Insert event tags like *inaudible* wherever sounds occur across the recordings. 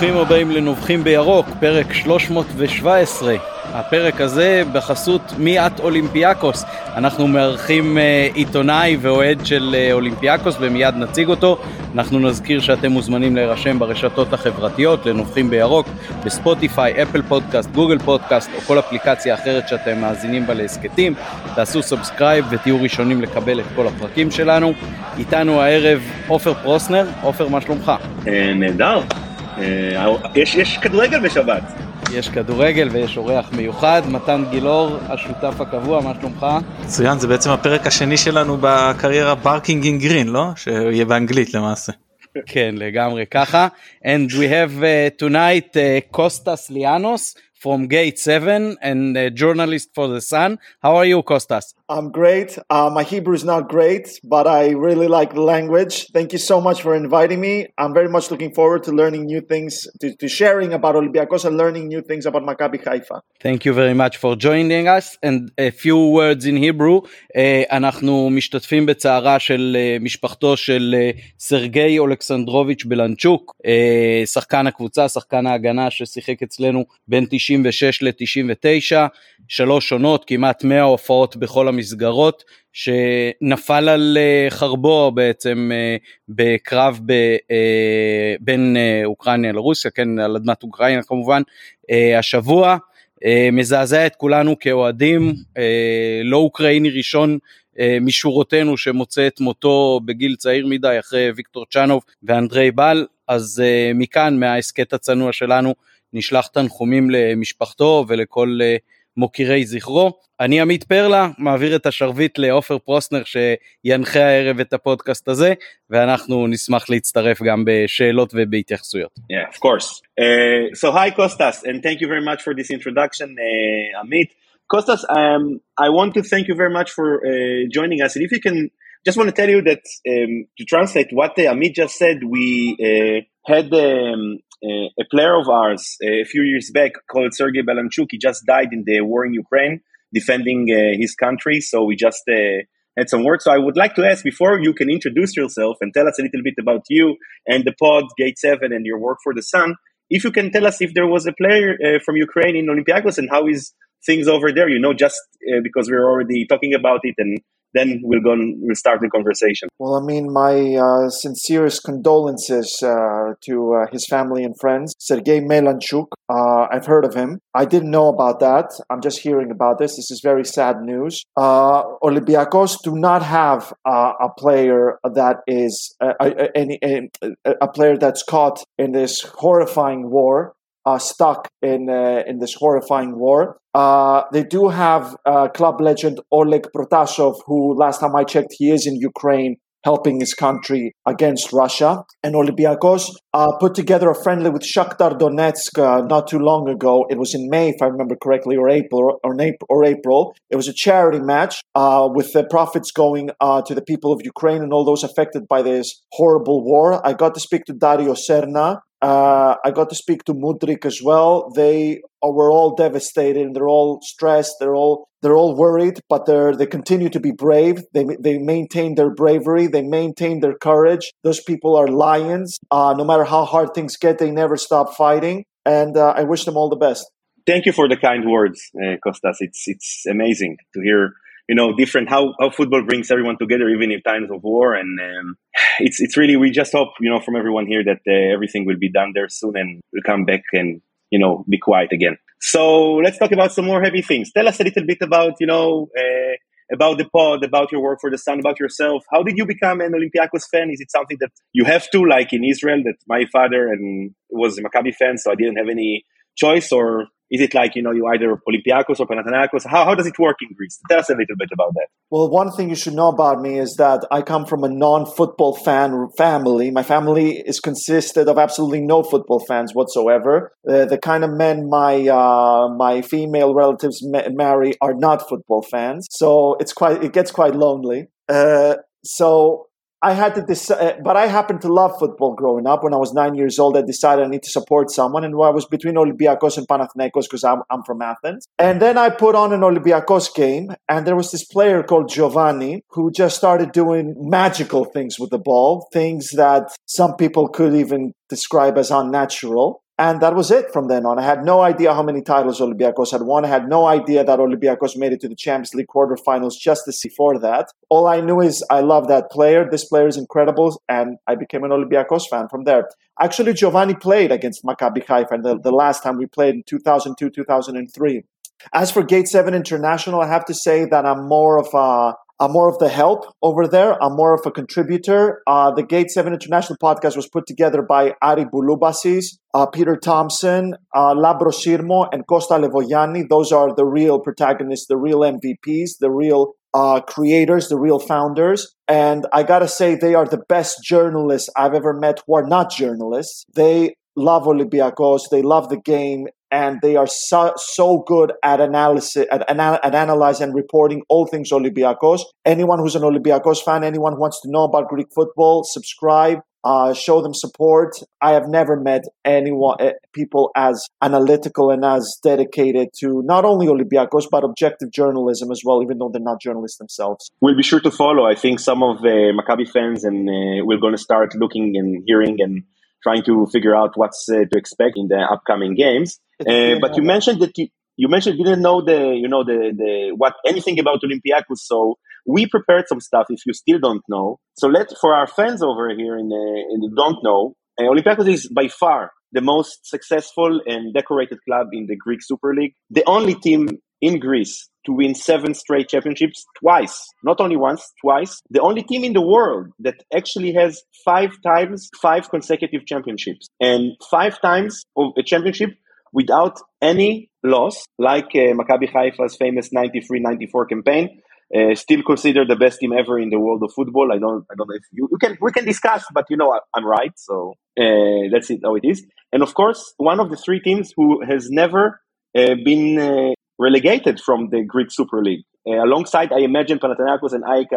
ברוכים הבאים לנובחים בירוק, פרק 317. הפרק הזה בחסות מיאת אולימפיאקוס. אנחנו מארחים אה, עיתונאי ואוהד של אה, אולימפיאקוס ומיד נציג אותו. אנחנו נזכיר שאתם מוזמנים להירשם ברשתות החברתיות לנובחים בירוק, בספוטיפיי, אפל פודקאסט, גוגל פודקאסט או כל אפליקציה אחרת שאתם מאזינים בה להסכתים. תעשו סאבסקרייב ותהיו ראשונים לקבל את כל הפרקים שלנו. איתנו הערב עופר פרוסנר. עופר, מה שלומך? אה, נהדר. יש כדורגל בשבת. יש כדורגל ויש אורח מיוחד, מתן גילאור, השותף הקבוע, מה שלומך? מצוין, זה בעצם הפרק השני שלנו בקריירה ברקינג אין גרין, לא? שיהיה באנגלית למעשה. כן, לגמרי ככה. And we have uh, tonight uh, Kostas Lianos from Gate 7 and a journalist for The Sun. How are you, Kostas? I'm great. Uh, my Hebrew is not great, but I really like the language. Thank you so much for inviting me. I'm very much looking forward to learning new things, to, to sharing about Olympiacos and learning new things about Maccabi Haifa. Thank you very much for joining us. And a few words in Hebrew. Uh, אנחנו משתתפים בצערה של uh, משפחתו של uh, סרגי אולכסנדרוביץ' בלנצ'וק, uh, שחקן הקבוצה, שחקן ההגנה ששיחק אצלנו בין 96 ל-99, שלוש עונות, כמעט 100 הופעות בכל המסגרות, שנפל על אה, חרבו בעצם אה, בקרב ב, אה, בין אוקראינה לרוסיה, כן, על אדמת אוקראינה כמובן, השבוע. מזעזע את כולנו כאוהדים, לא אוקראיני ראשון משורותינו שמוצא את מותו בגיל צעיר מדי אחרי ויקטור צ'אנוב ואנדרי בל, אז מכאן, מההסכת הצנוע שלנו, נשלח תנחומים למשפחתו ולכל מוקירי זכרו. אני עמית פרלה, מעביר את השרביט לעופר פרוסנר שינחה הערב את הפודקאסט הזה, ואנחנו נשמח להצטרף גם בשאלות ובהתייחסויות. Yeah, of course. Uh, so hi Kostas, and thank you very much for this introduction, uh, Amit. Kostas, um, I want to thank you very much for uh, joining us. And if you can, just want to tell you that um, to translate what uh, Amit just said, we uh, had um, uh, a player of ours a few years back called Sergei Balanchuk. He just died in the war in Ukraine, defending uh, his country. So we just uh, had some work. So I would like to ask before you can introduce yourself and tell us a little bit about you and the pod Gate Seven and your work for the Sun. If you can tell us if there was a player uh, from Ukraine in Olympiacos and how is things over there, you know, just uh, because we're already talking about it and then we'll go and we'll start the conversation. Well, I mean, my uh, sincerest condolences uh, to uh, his family and friends. Sergei Melanchuk, uh, I've heard of him. I didn't know about that. I'm just hearing about this. This is very sad news. Uh, Olympiacos do not have uh, a player that is any a, a player that's caught in this horrifying war uh, stuck in uh, in this horrifying war. Uh, they do have uh, club legend Oleg Protasov, who last time I checked, he is in Ukraine helping his country against Russia. And Olympiacos uh, put together a friendly with Shakhtar Donetsk uh, not too long ago. It was in May, if I remember correctly, or April. Or, or April. It was a charity match with the profits going to the people of Ukraine and all those affected by this horrible war. I got to speak to Darijo Srna, uh, I got to speak to Mudryk as well. They were all devastated and they're all stressed. They're all they're all worried, but they're they continue to be brave. They they maintain their bravery. They maintain their courage. Those people are lions. Uh, no matter how hard things get, they never stop fighting. And uh, I wish them all the best. Thank you for the kind words, uh, Kostas. It's it's amazing to hear you know different how, how football brings everyone together even in times of war. And um, it's it's really we just hope you know from everyone here that uh, everything will be done there soon and we'll come back and you know be quiet again. So let's talk about some more heavy things. Tell us a little bit about you know uh, about the pod about your work for the sun about yourself. How did you become an olympiacos fan? Is it something that you have to like in israel that my father and was a maccabi fan so i didn't have any choice or is it like, you know, you either Olympiacos or Panathinaikos? How, how does it work in Greece? Tell us a little bit about that. Well, one thing you should know about me is that I come from a non-football fan family. My family is consisted of absolutely no football fans whatsoever. Uh, the kind of men my uh, my female relatives ma- marry are not football fans, so it's quite it gets quite lonely. Uh, so I had to decide, uh, but I happened to love football growing up. When I was nine years old, I decided I need to support someone, and I was between Olympiacos and Panathinaikos because I'm, I'm from Athens. And then I put on an Olympiacos game, and there was this player called Giovanni who just started doing magical things with the ball, things that some people could even describe as unnatural. And that was it from then on. I had no idea how many titles Olympiacos had won. I had no idea that Olympiacos made it to the Champions League quarterfinals just to see for that. All I knew is I love that player. This player is incredible. And I became an Olympiacos fan from there. Actually, Giovanni played against Maccabi Haifa the, the last time we played in 2002, 2003. As for Gate 7 International, I have to say that I'm more of a I'm more of the help over there. I'm more of a contributor. Uh, the Gate 7 International podcast was put together by Ari Bouloubasis, uh, Peter Thompson, uh, Labro Sirmo, and Costa Levoyani. Those are the real protagonists, the real MVPs, the real uh, creators, the real founders. And I got to say, they are the best journalists I've ever met who are not journalists. They love Olympiacos. They love the game and they are so, so good at analysis, at, at analyzing and reporting all things Olympiacos. Anyone who's an Olympiacos fan, anyone who wants to know about Greek football, subscribe. Uh, show them support. I have never met anyone, uh, people as analytical and as dedicated to not only Olympiacos but objective journalism as well, even though they're not journalists themselves. We'll be sure to follow. I think some of the Maccabi fans, and uh, we're going to start looking and hearing and trying to figure out what's uh, to expect in the upcoming games. Uh, but you mentioned that you, you mentioned you didn't know the you know the the what anything about Olympiacos. So we prepared some stuff. If you still don't know, so let for our fans over here in the, in the don't know, uh, Olympiacos is by far the most successful and decorated club in the Greek Super League. The only team in Greece to win seven straight championships twice, not only once, twice. The only team in the world that actually has five times five consecutive championships and five times of a championship without any loss, like uh, Maccabi Haifa's famous 93-94 campaign. Uh, still considered the best team ever in the world of football. I don't, I don't know if you, you can, we can discuss, but you know, I, am right. So uh, that's it, how it is. And of course, one of the three teams who has never uh, been uh, relegated from the Greek Super League. Uh, alongside, I imagine Panathinaikos and AEK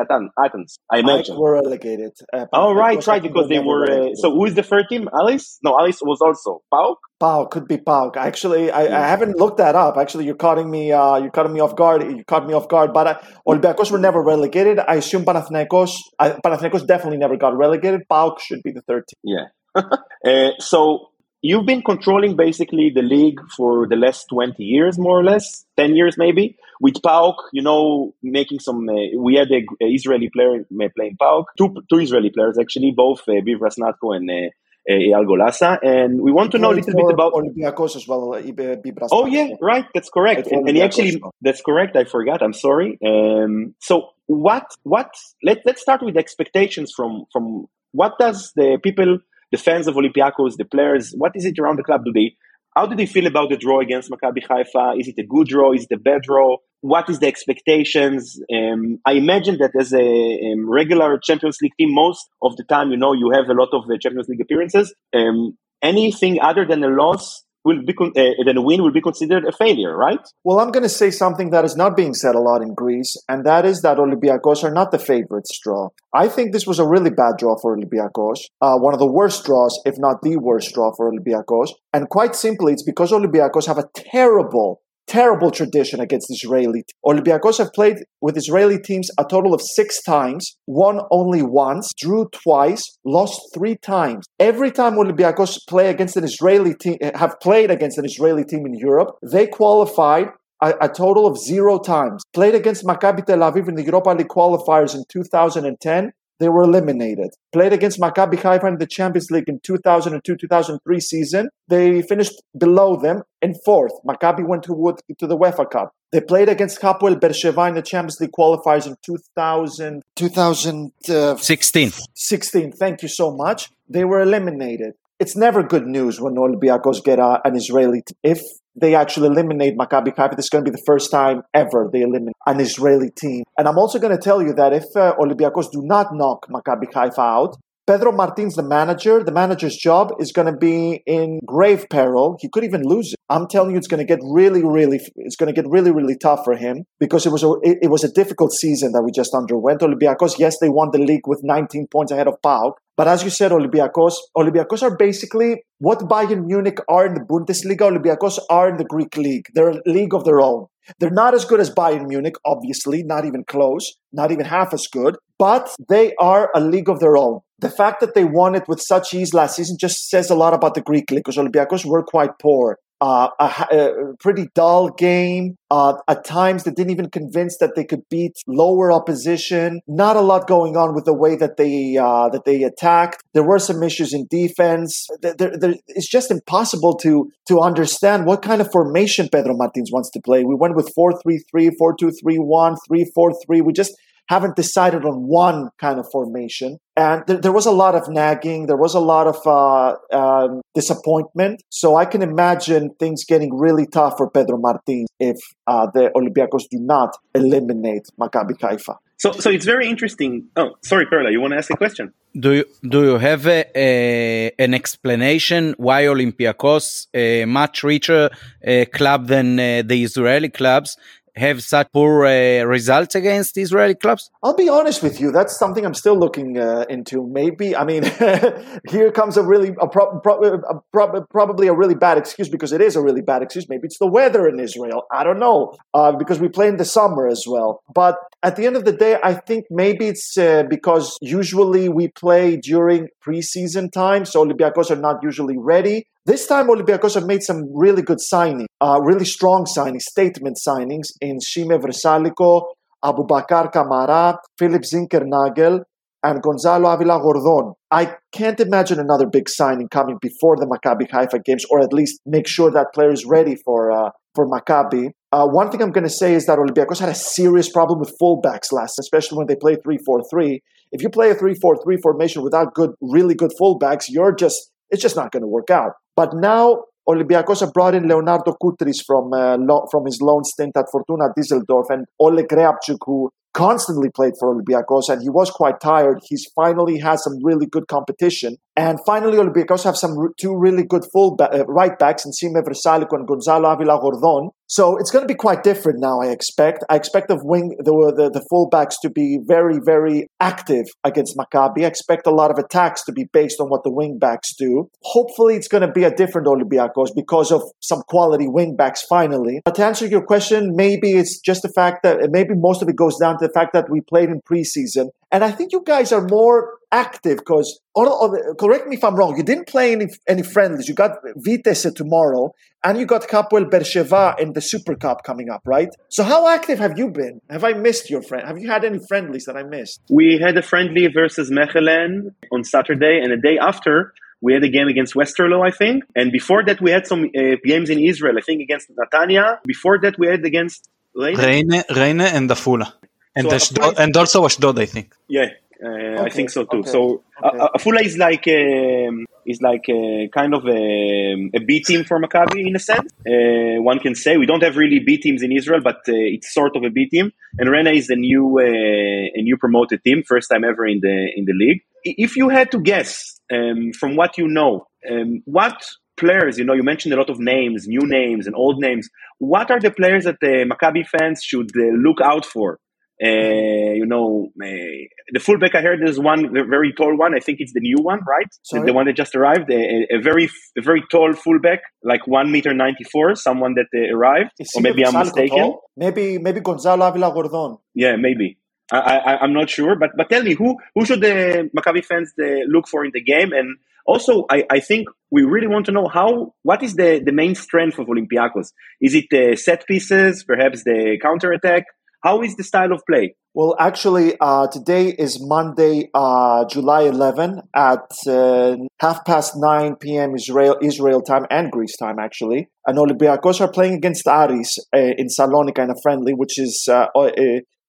Athens. I imagine. Were relegated. Uh, oh, right, right, because they were. Uh, so, who is the third team? Alice? No, Alice was also PAOK. PAOK could be PAOK. Actually, I. I, haven't looked that up. Actually, you're cutting me. Uh, you're cutting me off guard. You caught me off guard. But uh, Olympiacos were never relegated. I assume Panathinaikos. Panathinaikos definitely never got relegated. PAOK should be the third team. Yeah. *laughs* uh, so you've been controlling basically the league for the last 20 years more or less 10 years maybe with PAOK you know making some uh, we had a, a, israeli player playing PAOK, two, two israeli players actually both uh, Biv Rasnatko and uh, uh, Eyal Golasa, and we want to know a little bit about Olympiacos as well. Uh, oh yeah, right, that's correct. And, and, he actually, that's correct. I forgot. I'm sorry. Um, so what? What? Let Let's start with expectations from from what does the people the fans of Olympiacos, the players, what is it around the club? Do they, how do they feel about the draw against Maccabi Haifa? Is it a good draw? Is it a bad draw? What is the expectations? Um, I imagine that as a um, regular Champions League team, most of the time, you know, you have a lot of uh, Champions League appearances. Um, anything other than a loss will be con- uh, then a win will be considered a failure, right? Well, I'm going to say something that is not being said a lot in Greece, and that is that Olympiacos are not the favorites draw. I think this was a really bad draw for Olympiacos, uh, one of the worst draws, if not the worst draw for Olympiacos. And quite simply, it's because Olympiacos have a terrible terrible tradition against Israeli. Olympiacos have played with Israeli teams a total of six times, won only once, drew twice, lost three times. Every time Olympiacos play against an Israeli team, eh, have played against an Israeli team in Europe, they qualified a, a, total of zero times. Played against Maccabi Tel Aviv in the Europa League qualifiers in 2010 they were eliminated. Played against Maccabi Haifa in the Champions League in 2002-2003 season. They finished below them in fourth. Maccabi went to, to the UEFA Cup. They played against Hapoel Beersheva in the Champions League qualifiers in 2000, 2016. Uh, 16. Thank you so much. They were eliminated. It's never good news when Olympiacos get uh, an Israeli. If they actually eliminate Maccabi Haifa. This is going to be the first time ever they eliminate an Israeli team. And I'm also going to tell you that if uh, Olympiacos do not knock Maccabi Haifa out, Pedro Martins, the manager, the manager's job is going to be in grave peril. He could even lose it. I'm telling you, it's going to get really, really, it's going to get really, really tough for him because it was a, it, was a difficult season that we just underwent. Olympiacos, yes, they won the league with 19 points ahead of PAOK, but as you said, Olympiacos, Olympiacos are basically what Bayern Munich are in the Bundesliga. Olympiacos are in the Greek league. They're a league of their own. They're not as good as Bayern Munich, obviously, not even close, not even half as good, but they are a league of their own. The fact that they won it with such ease last season just says a lot about the Greek league because Olympiacos were quite poor uh, a, a, pretty dull game. Uh, at times, they didn't even convince that they could beat lower opposition. Not a lot going on with the way that they uh, that they attacked. There were some issues in defense. There, there, it's just impossible to to understand what kind of formation Pedro Martins wants to play. We went with 4-3-3, 4-2-3-1, 3-4-3. We just haven't decided on one kind of formation. And there, there was a lot of nagging. There was a lot of uh, um, disappointment. So I can imagine things getting really tough for Pedro Martins if uh, the Olympiacos do not eliminate Maccabi Haifa. So, so it's very interesting. Oh, sorry, Perla, you want to ask a question? Do you do you have a, a, an explanation why Olympiacos, a much richer uh, club than uh, the Israeli clubs, have such poor uh, results against Israeli clubs? I'll be honest with you. That's something I'm still looking uh, into. Maybe I mean, *laughs* here comes a really a pro- pro- a pro- probably a really bad excuse because it is a really bad excuse. Maybe it's the weather in Israel. I don't know uh, because we play in the summer as well. But at the end of the day, I think maybe it's uh, because usually we play during preseason time, so Olympiacos are not usually ready. This time, Olympiacos have made some really good signings, uh, really strong signings, statement signings in Šime Vrsaljko, Abubakar Kamara, Philip Zinckernagel, and Gonzalo Avila Gordon. I can't imagine another big signing coming before the Maccabi Haifa games, or at least make sure that player is ready for uh, for Maccabi. Uh, one thing I'm going to say is that Olympiacos had a serious problem with fullbacks last, especially when they play 3-4-3. If you play a 3-4-3 formation without good, really good fullbacks, you're just it's just not going to work out. But now Olympiacos brought in Leonardo Koutris from uh, lo- from his loan stint at Fortuna Düsseldorf and Oleg Reabciuk, who constantly played for Olympiacos and he was quite tired. He's finally has some really good competition. And finally, Olympiacos have some two really good full ba- uh, right backs in Sime Vrsaljko and Gonzalo Avila Gordon. So it's going to be quite different now, I expect. I expect the wing, the, the, the full backs to be very, very active against Maccabi. I expect a lot of attacks to be based on what the wing backs do. Hopefully, it's going to be a different Olympiacos because of some quality wing backs finally. But to answer your question, maybe it's just the fact that maybe most of it goes down the fact that we played in preseason. And I think you guys are more active because, correct me if I'm wrong, you didn't play any, any friendlies. You got Vitesse tomorrow and you got Hapoel Beersheva in the Super Cup coming up, right? So how active have you been? Have I missed your friend? Have you had any friendlies that I missed? We had a friendly versus Mechelen on Saturday and a day after we had a game against Westerlo, I think. And before that, we had some uh, games in Israel, I think against Natania. Before that, we had against Reine, Reine and Afula. And, so Ashdod, and also Ashdod, I think. Yeah, uh, okay. I think so too. Okay. So okay. Uh, Afula is like um, is like a, kind of a, a B team for Maccabi in a sense. Uh, one can say we don't have really B teams in Israel, but uh, it's sort of a B team. And Rena is a new uh, a new promoted team, first time ever in the in the league. If you had to guess um, from what you know, um, what players, you know, you mentioned a lot of names, new names and old names. What are the players that the Maccabi fans should uh, look out for uh, you know, uh, the fullback I heard is one very tall one. I think it's the new one, right? Sorry? The one that just arrived. A, a very, a very tall fullback, like one meter ninety four. Someone that uh, arrived, is or maybe I'm mistaken. Tall? Maybe, maybe Gonzalo Avila Gordon. Yeah, maybe. I, I, am not sure, but but tell me who who should the Maccabi fans uh, look for in the game, and also I, I think we really want to know how what is the the main strength of Olympiacos? Is it the set pieces, perhaps the counter attack? How is the style of play? Well, actually, uh, today is Monday, uh, July 11 at uh, half past 9 p.m. Israel Israel time and Greece time, actually. And Olympiacos are playing against Aris uh, in Salonika in a friendly, which is uh, uh,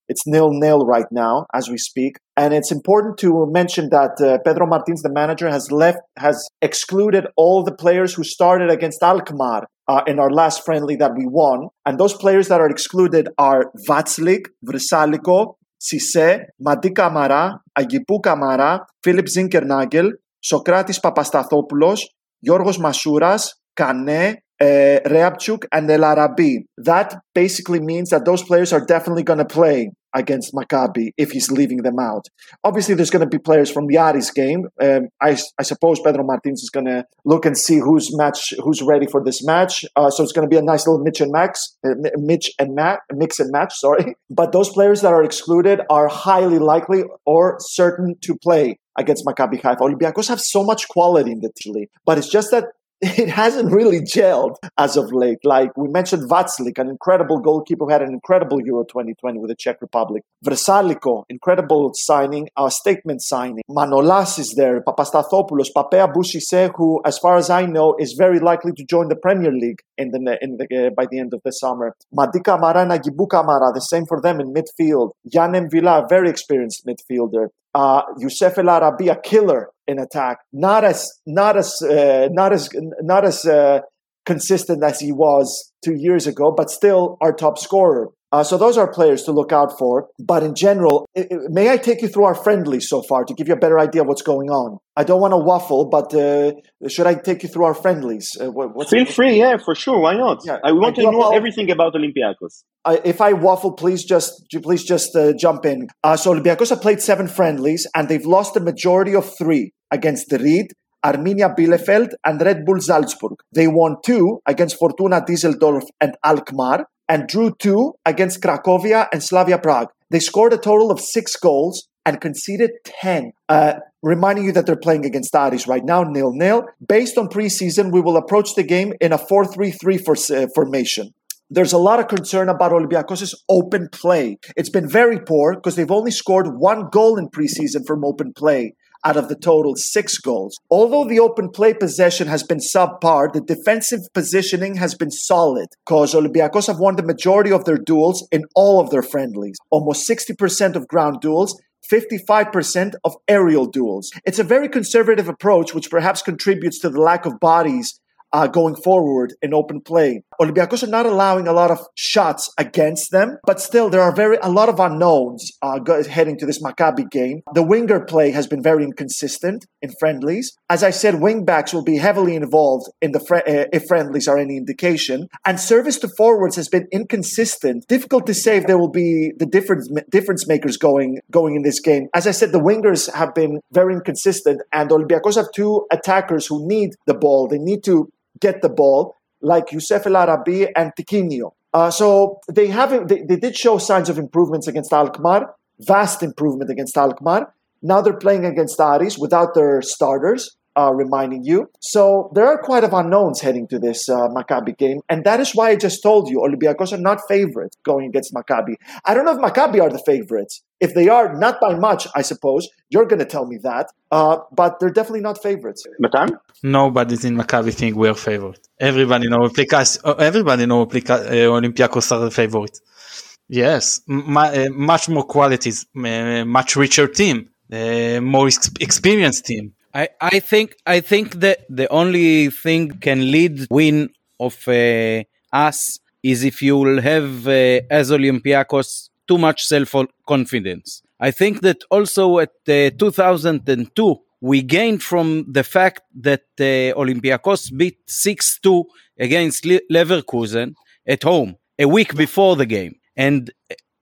it's nil nil right now as we speak. And it's important to mention that uh, Pedro Martins, the manager, has left, has excluded all the players who started against Alkmaar uh, in our last friendly that we won. And those players that are excluded are Vaclik, Vrsaljko, Cissé, Mady Camara, Aguibou Camara, Philip Zinckernagel, Sokratis Papastathopoulos, Yorgos Masouras, Kane, uh, Reabciuk and El Arabi. That basically means that those players are definitely going to play against Maccabi if he's leaving them out. Obviously, there's going to be players from the Aris game. Um, I, I, suppose Pedro Martins is going to look and see who's match, who's ready for this match. Uh, so it's going to be a nice little Mitch and Max, uh, Mitch and Matt, mix and match. Sorry, *laughs* but those players that are excluded are highly likely or certain to play against Maccabi Haifa. Olympiacos have so much quality in the league, but it's just that *laughs* it hasn't really gelled as of late. Like we mentioned Vaclik, an incredible goalkeeper who had an incredible Euro 2020 with the Czech Republic. Vrsaljko, incredible signing, a statement signing. Manolas is there, Papastathopoulos, Pape Abou Cissé, who, as far as I know, is very likely to join the Premier League in the, in the, uh, by the end of the summer. Madika Marana, Gibu Kamara, the same for them in midfield. Yann M'Vila, very experienced midfielder. Uh, Youssef El Arabi, a killer in attack, not as not as uh, not as not as uh, consistent as he was two years ago, but still our top scorer. Uh, so those are players to look out for. But in general, it, it, may I take you through our friendlies so far to give you a better idea of what's going on? I don't want to waffle, but uh, should I take you through our friendlies? Uh, what, Feel free, yeah, for sure. Why not? Yeah, I want I to know everything about Olympiacos. if I waffle, please just please just uh, jump in. Uh, so Olympiacos have played seven friendlies, and they've lost the majority of three against the Reed, Arminia Bielefeld, and Red Bull Salzburg. They won two against Fortuna Düsseldorf and Alkmaar, and drew two against Cracovia and Slavia Prague. They scored a total of six goals and conceded 10. Uh, reminding you that they're playing against Aris right now, nil nil. Based on preseason, we will approach the game in a 4 3 3 uh, formation. There's a lot of concern about Olympiacos' open play. It's been very poor because they've only scored one goal in preseason from open play out of the total six goals. Although the open play possession has been subpar, the defensive positioning has been solid because Olympiacos have won the majority of their duels in all of their friendlies. Almost 60% of ground duels 55% of aerial duels. It's a very conservative approach, which perhaps contributes to the lack of bodies uh, going forward in open play. Olympiacos are not allowing a lot of shots against them, but still there are very a lot of unknowns uh, heading to this Maccabi game. The winger play has been very inconsistent in friendlies. As I said, wingbacks will be heavily involved in the fr- uh, if friendlies are any indication, and service to forwards has been inconsistent. Difficult to say if there will be the difference difference makers going going in this game. As I said, the wingers have been very inconsistent, and Olympiacos have two attackers who need the ball. They need to get the ball, like Youssef El Arabi and Tiquinho. Uh, so they have they, they did show signs of improvements against Alkmaar, vast improvement against Alkmaar. Now they're playing against Aris without their starters uh, reminding you. So there are quite of unknowns heading to this uh, Maccabi game, and that is why I just told you Olympiacos are not favorites going against Maccabi. I don't know if Maccabi are the favorites. If they are, not by much, I suppose. You're going to tell me that, uh, but they're definitely not favorites. Matan? Nobody's in Maccabi think we're favorite. Everybody know Olympiacos. Uh, everybody know uh, Olympiacos are the favorites. Yes, M- uh, much more qualities, much richer team, more ex- experienced team I, I think I think that the only thing can lead win of uh, us is if you will have uh, as Olympiacos too much self confidence. I think that also at uh, 2002 we gained from the fact that uh, Olympiacos beat 6-2 against Leverkusen at home a week before the game. And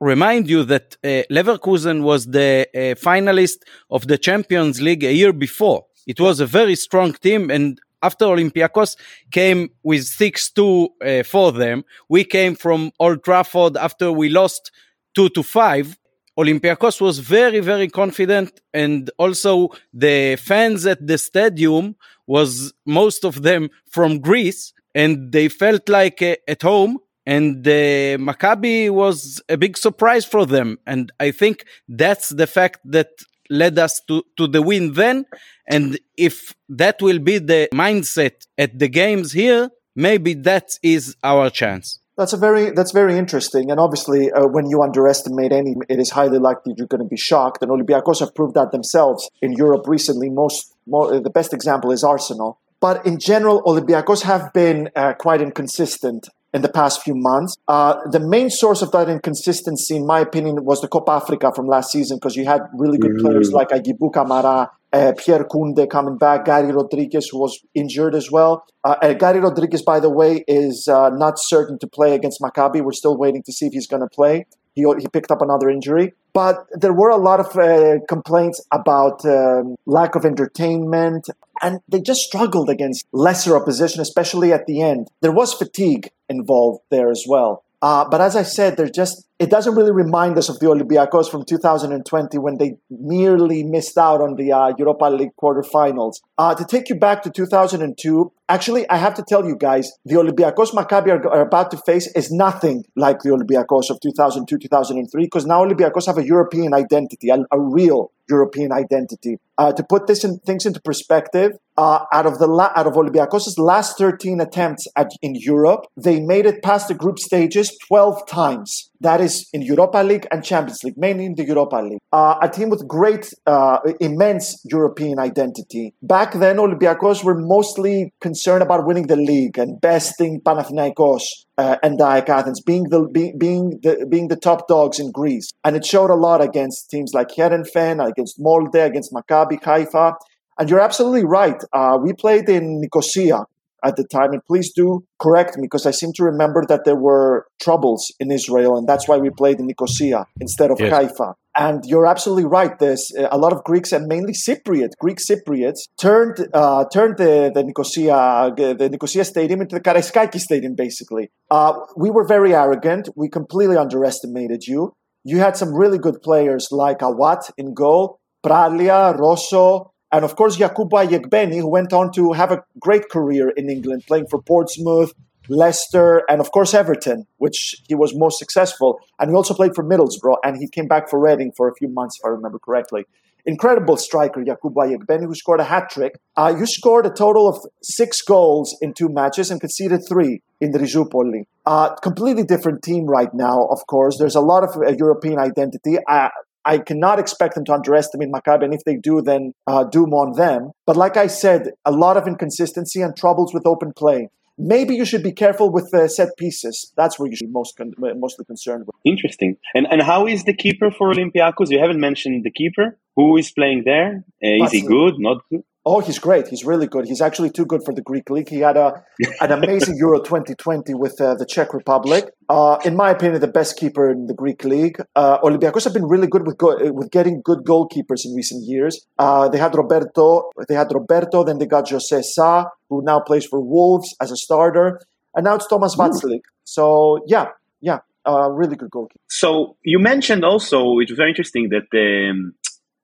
remind you that uh, Leverkusen was the uh, finalist of the Champions League a year before. It was a very strong team, and after Olympiacos came with 6 2 uh, for them, we came from Old Trafford after we lost 2 to 5. Olympiacos was very, very confident, and also the fans at the stadium was most of them from Greece, and they felt like uh, at home and uh, Maccabi was a big surprise for them. And I think that's the fact that led us to, to the win then. And if that will be the mindset at the games here, maybe that is our chance. That's a very that's very interesting, and obviously, uh, when you underestimate any, it is highly likely you're going to be shocked. And Olympiacos have proved that themselves in Europe recently. Most, more, the best example is Arsenal. But in general, Olympiacos have been uh, quite inconsistent in the past few months. Uh, the main source of that inconsistency, in my opinion, was the Copa Africa from last season because you had really good mm. players like Aguibou Camara Uh, Pierre Kunde coming back, Garry Rodrigues, who was injured as well. Uh, uh Garry Rodrigues, by the way, is uh, not certain to play against Maccabi. We're still waiting to see if he's going to play. He, he picked up another injury. But there were a lot of uh, complaints about um, lack of entertainment, and they just struggled against lesser opposition, especially at the end. There was fatigue involved there as well. Uh, but as I said, they're just it doesn't really remind us of the Olympiacos from 2020 when they nearly missed out on the uh, Europa League quarterfinals. Uh, to take you back to 2002, actually, I have to tell you guys, the Olympiacos Maccabi are, are, about to face is nothing like the Olympiacos of 2002, 2003, because now Olympiacos have a European identity, a, a real European identity. Uh, to put this in, things into perspective, uh, out of the la- out of Olympiacos' last 13 attempts at, in Europe, they made it past the group stages 12 times. That is in Europa League and Champions League, mainly in the Europa League. Uh, a team with great, uh, immense European identity. Back then, Olympiacos were mostly concerned about winning the league and besting Panathinaikos uh, and AEK Athens, being the be, being the being the top dogs in Greece, and it showed a lot against teams like Heerenveen, against Molde, against Maccabi Haifa. And you're absolutely right. Uh, we played in Nicosia at the time. And please do correct me because I seem to remember that there were troubles in Israel, and that's why we played in Nicosia instead of yes. Haifa. And you're absolutely right. There's a lot of Greeks and mainly Cypriot, Greek Cypriots, turned uh, turned the, the Nicosia the Nicosia Stadium into the Karaiskaki Stadium. Basically, uh, we were very arrogant. We completely underestimated you. You had some really good players like Awat in goal, Pralia, Rosso, and of course Yakubu Aiyegbeni, who went on to have a great career in England, playing for Portsmouth, Leicester, and of course Everton, which he was most successful. And he also played for Middlesbrough, and he came back for Reading for a few months, if I remember correctly. Incredible striker, Yakubu Aiyegbeni, who scored a hat trick. Uh, you scored a total of six goals in two matches and conceded three in the Rizoupoli. Uh, completely different team right now, of course. There's a lot of uh, European identity. Uh, I cannot expect them to underestimate Maccabi, and if they do, then uh, doom on them. But like I said, a lot of inconsistency and troubles with open play. Maybe you should be careful with the set pieces. That's where you should be most con- mostly concerned with. Interesting. And and how is the keeper for Olympiacos? You haven't mentioned the keeper. Who is playing there? Uh, is he good? Not good? Oh, he's great. He's really good. He's actually too good for the Greek league. He had a an *laughs* amazing Euro 2020 with uh, the Czech Republic. Uh, in my opinion, the best keeper in the Greek league. Uh, Olympiacos have been really good with go- with getting good goalkeepers in recent years. Uh, they had Roberto. They had Roberto. Then they got Jose Sa, who now plays for Wolves as a starter, and now it's Thomas Vaclik. So yeah, yeah, uh, really good goalkeeper. So you mentioned also, it was very interesting that. Um,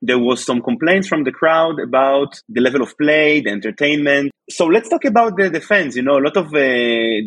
there was some complaints from the crowd about the level of play, the entertainment. So let's talk about the, the fans. You know, a lot of uh,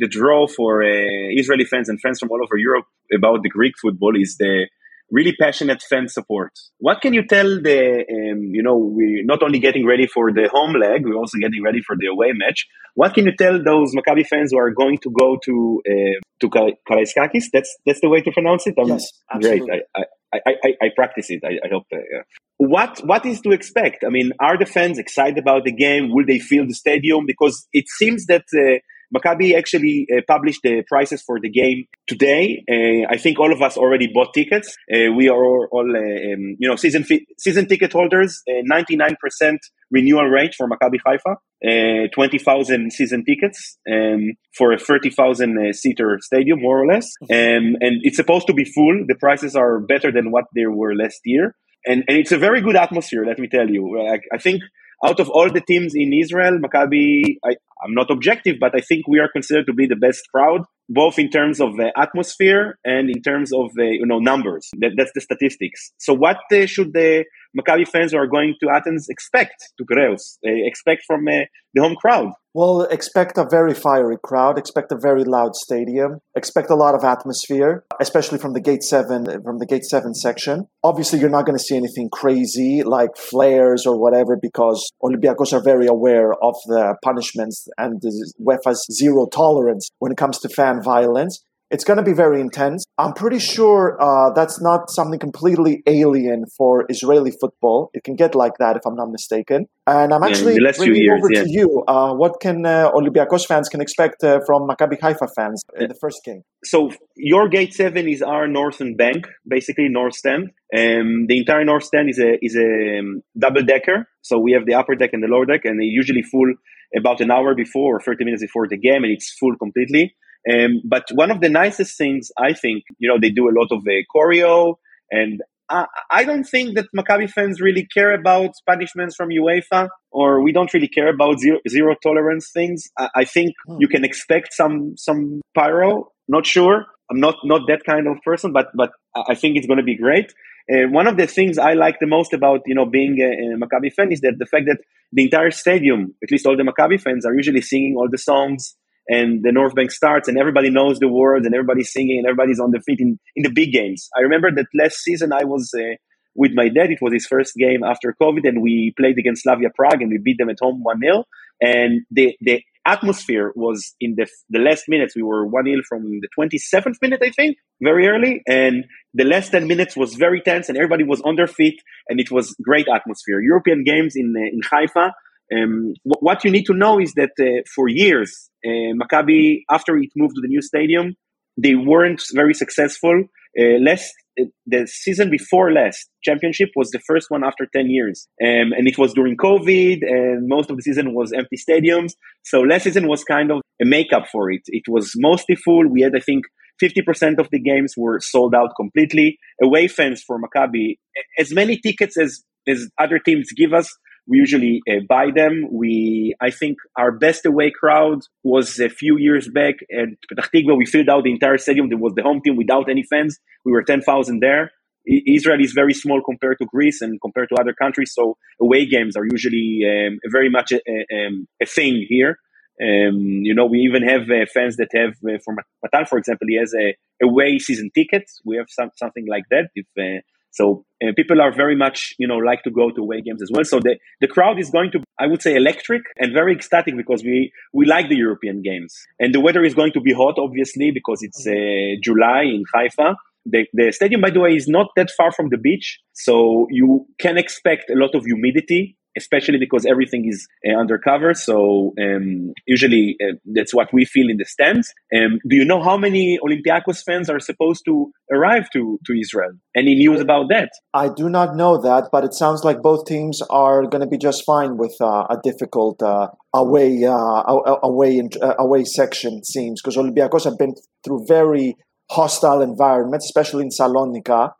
the draw for uh, Israeli fans and fans from all over Europe about the Greek football is the really passionate fan support. What can you tell the, um, you know, we're not only getting ready for the home leg, we're also getting ready for the away match. What can you tell those Maccabi fans who are going to go to uh, to Karaiskakis? That's that's the way to pronounce it. I'm yes, absolutely. Great. I, I, I, I practice it. I, I hope. Uh, yeah what what is to expect? I mean, are the fans excited about the game? Will they fill the stadium? Because it seems that uh, Maccabi actually uh, published the prices for the game today. Uh, I think all of us already bought tickets. Uh, we are all, all uh, um, you know, season fi- season ticket holders. Uh, Ninety nine percent renewal rate for Maccabi Haifa. Twenty thousand season tickets um, for a thirty thousand seater stadium, more or less. Um, and it's supposed to be full. The prices are better than what they were last year and and it's a very good atmosphere. Let me tell you. I, I think out of all the teams in Israel, Maccabi, I, am not objective, but I think we are considered to be the best crowd, both in terms of uh, atmosphere and in terms of uh, you know numbers. That, that's the statistics. So what uh, should the Maccabi fans who are going to Athens expect to Piraeus? expect from uh, the home crowd? Well, expect a very fiery crowd, expect a very loud stadium, expect a lot of atmosphere, especially from the gate 7 from the gate 7 section. Obviously, you're not going to see anything crazy like flares or whatever because Olympiacos are very aware of the punishments and the UEFA's zero tolerance when it comes to fan violence. It's going to be very intense. I'm pretty sure uh, that's not something completely alien for Israeli football. It can get like that if I'm not mistaken. And I'm actually yeah, bringing years, over yeah. to you. Uh, what can uh, Olympiacos fans can expect uh, from Maccabi Haifa fans in the first game? So your gate seven is our northern bank, basically north stand. Um, the entire north stand is a is a um, double decker. So we have the upper deck and the lower deck, and they usually full about an hour before or 30 minutes before the game, and it's full completely. Um, but one of the nicest things, I think, you know, they do a lot of uh, choreo, and I, I don't think that Maccabi fans really care about punishments from UEFA, or we don't really care about zero, zero tolerance things. I, I think Hmm. you can expect some some pyro. Not sure. I'm not not that kind of person, but but I think it's going to be great. Uh, one of the things I like the most about you know being a, a Maccabi fan is that the fact that the entire stadium, at least all the Maccabi fans, are usually singing all the songs, and the North Bank starts, and everybody knows the words, and everybody's singing, and everybody's on the feet in, in the big games. I remember that last season I was uh, with my dad. It was his first game after COVID, and we played against Slavia Prague, and we beat them at home one 0 And the the atmosphere was in the the last minutes. We were one 0 from the twenty seventh minute, I think, very early, and the last ten minutes was very tense, and everybody was on their feet, and it was great atmosphere. European games in uh, in Haifa. Um, wh- what you need to know is that uh, for years, uh, Maccabi, after it moved to the new stadium, they weren't very successful. Uh, last uh, the season before last championship was the first one after 10 years. Um, and it was during covid and most of the season was empty stadiums. So last season was kind of a makeup for it. It was mostly full. We had i think 50% of the games were sold out completely. Away fans for maccabi as many tickets as as other teams give us we usually uh, buy them. We, I think, our best away crowd was a few years back at. We filled out the entire stadium. There was the home team without any fans. We were ten thousand there. I- Israel is very small compared to Greece and compared to other countries, so away games are usually um, very much a, a, um, a thing here. Um, you know, we even have uh, fans that have, uh, for Matan, for example, he has a away season ticket. We have some, something like that. If uh, so, uh, people are very much, you know, like to go to away games as well. So the, the crowd is going to, I would say, electric and very ecstatic because we, we like the European games. And the weather is going to be hot, obviously, because it's uh, July in Haifa. The, the stadium, by the way, is not that far from the beach. So you can expect a lot of humidity, especially because everything is uh, undercover. So um, usually uh, that's what we feel in the stands. Um, do you know how many Olympiacos fans are supposed to arrive to, to Israel? Any news about that? I do not know that, but it sounds like both teams are going to be just fine with uh, a difficult uh, away uh, away uh, away section. Seems because Olympiacos have been through very hostile environments, especially in Salonika.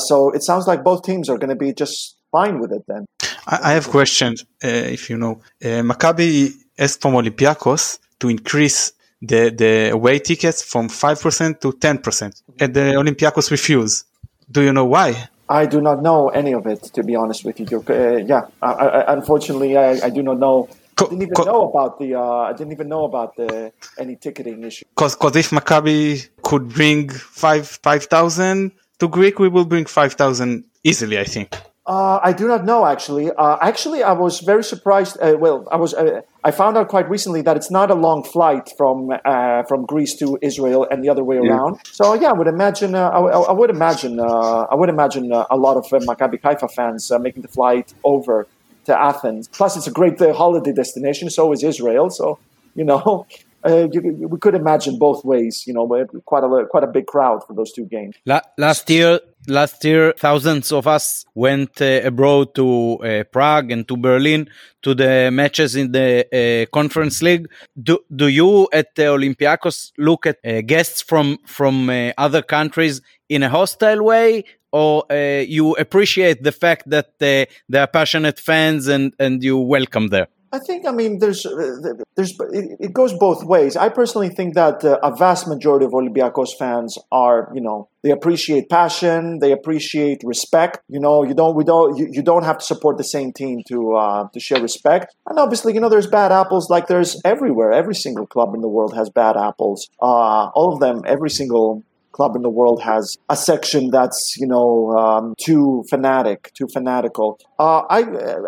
So it sounds like both teams are going to be just fine with it then. I, I have questions, uh, if you know. Uh, Maccabi asked from Olympiacos to increase the, the away tickets from 5% to 10%, and the Olympiacos refuse. Do you know why? I do not know any of it, to be honest with you. Uh, yeah, I, I, unfortunately, I, I, do not know. I didn't even know about the. Uh, I didn't even know about the any ticketing issue. Because if Maccabi could bring five five thousand to Greek, we will bring five thousand easily. I think. Uh, I do not know actually. Uh, actually, I was very surprised. Uh, well, I was. I found out quite recently that it's not a long flight from uh, from Greece to Israel and the other way around. Yeah. So yeah, I would imagine. Uh, I, I, would imagine. Uh, I would imagine a lot of Maccabi Haifa fans making the flight over to Athens. Plus, it's a great holiday destination. So is Israel. So you know. *laughs* Uh, you, we could imagine both ways, you know, quite a quite a big crowd for those two games. last year, last year, thousands of us went uh, abroad to uh, Prague and to Berlin to the matches in the uh, Conference League. Do do you at the Olympiacos look at uh, guests from from uh, other countries in a hostile way, or you appreciate the fact that they are passionate fans and and you welcome them? I think, I mean, there's, uh, there's, it, goes both ways. I personally think that uh, a vast majority of Olympiacos fans are, you know, they appreciate passion, they appreciate respect. You know, you don't, we don't, you don't have to support the same team to, uh, to share respect. And obviously, you know, there's bad apples like there's everywhere. Every single club in the world has bad apples. Uh, all of them, every single club in the world has a section that's you know um, too fanatic, too fanatical. Uh, I,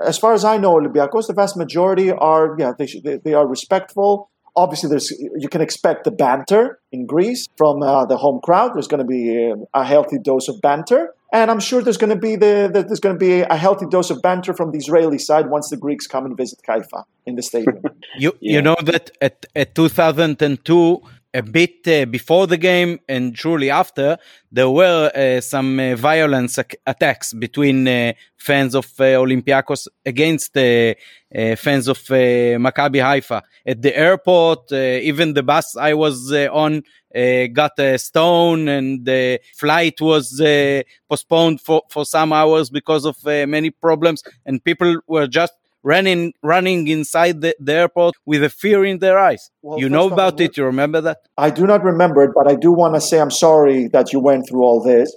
as far as I know, Olympiacos, the vast majority are yeah they, they, they are respectful. obviously, there's you can expect the banter in Greece from uh, the home crowd. There's going to be uh, a healthy dose of banter, and I'm sure there's going to be the, the, there's going to be a healthy dose of banter from the Israeli side once the Greeks come and visit Haifa in the stadium. *laughs* you yeah. you know that at, at 2002 a bit uh, before the game and shortly after, there were uh, some uh, violence ac- attacks between uh, fans of uh, Olympiacos against uh, fans of Maccabi Haifa. At the airport, even the bus I was on got a stone and the flight was postponed for, for some hours because of many problems and people were just running running inside the, the airport with a fear in their eyes. Well, you know about it. You remember that? I do not remember it, but I do want to say I'm sorry that you went through all this.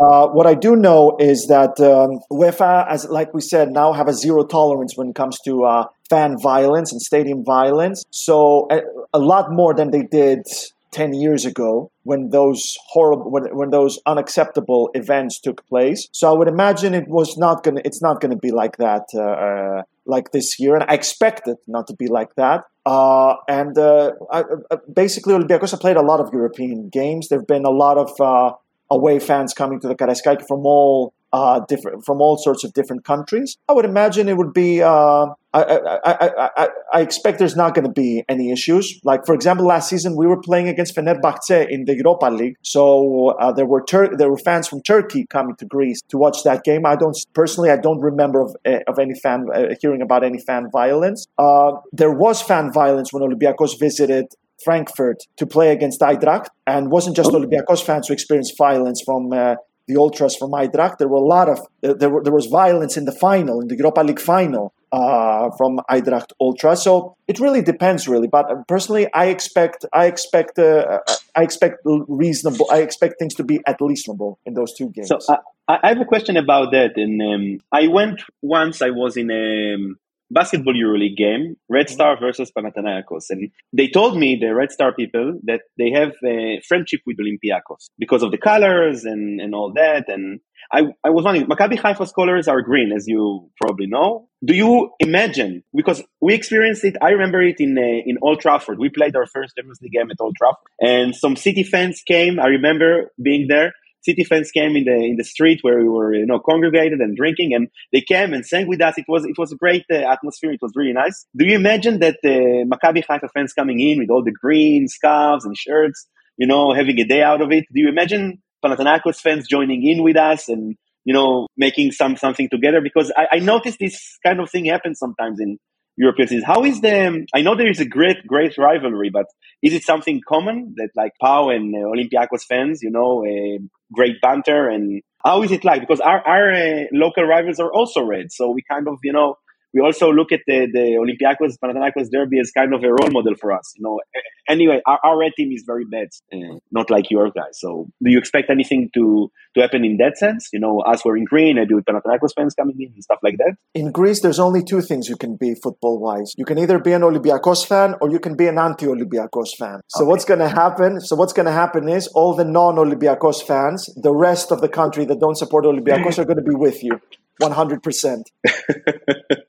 Uh, what I do know is that um, UEFA, as like we said, now have a zero tolerance when it comes to uh, fan violence and stadium violence. So a, a lot more than they did 10 years ago when those horrible when, when those unacceptable events took place. So i would imagine it was not going to it's not going to be like that uh, uh, like this year. And i expect it not to be like that. Uh, and uh, I, uh, basically have played a lot of european games. There have been a lot of uh, away fans coming to the Karaiskaki from all uh, different from all sorts of different countries. I would imagine it would be. Uh, I, I, I, I, expect there's not going to be any issues. Like for example, last season we were playing against Fenerbahce in the Europa League, so uh, there were Tur- there were fans from Turkey coming to Greece to watch that game. I don't personally, I don't remember of, eh, of any fan uh, hearing about any fan violence. Uh, there was fan violence when Olympiacos visited Frankfurt to play against Eintracht, and wasn't just Olympiacos fans who experienced violence from uh, the ultras from Eintracht. There were a lot of uh, there, were, there was violence in the final, in the Europa League final, uh, from Eintracht ultras. So it really depends, really. But uh, personally, I expect I expect uh, I expect reasonable. I expect things to be at least reasonable in those two games. So uh, I have a question about that, and um, I went once. I was in a um, basketball EuroLeague game, Red mm-hmm. Star versus Panathinaikos, and they told me the Red Star people that they have a friendship with Olympiacos because of the colors and and all that. And I I was wondering, Maccabi Haifa's colors are green, as you probably know. Do you imagine? Because we experienced it. I remember it in uh, in Old Trafford. We played our first Champions League game at Old Trafford, and some City fans came. I remember being there city fans came in the in the street where we were you know congregated and drinking and they came and sang with us. It was it was a great uh, atmosphere. It was really nice. Do you imagine that the uh, maccabi haifa fans coming in with all the green scarves and shirts you know having a day out of it? Do you imagine panathinaikos fans joining in with us and you know making some something together? Because I, I noticed this kind of thing happens sometimes in European cities. How is the? I know there is a great, great rivalry, but is it something common that like PAO and uh, Olympiacos fans, you know, uh, great banter and how is it like? Because our our uh, local rivals are also red, so we kind of you know we also look at the, the Olympiacos Panathinaikos derby as kind of a role model for us. You know, anyway, our, our red team is very bad, uh, not like your guys. So, do you expect anything to to happen in that sense? You know, us wearing green, maybe with Panathinaikos fans coming in and stuff like that. In Greece, there's only two things you can be football wise. You can either be an Olympiacos fan or you can be an anti-Olympiacos fan. So, okay. what's going to happen? So, what's going to happen is all the non-Olympiacos fans, the rest of the country that don't support Olympiacos, *laughs* are going to be with you. 100%. *laughs*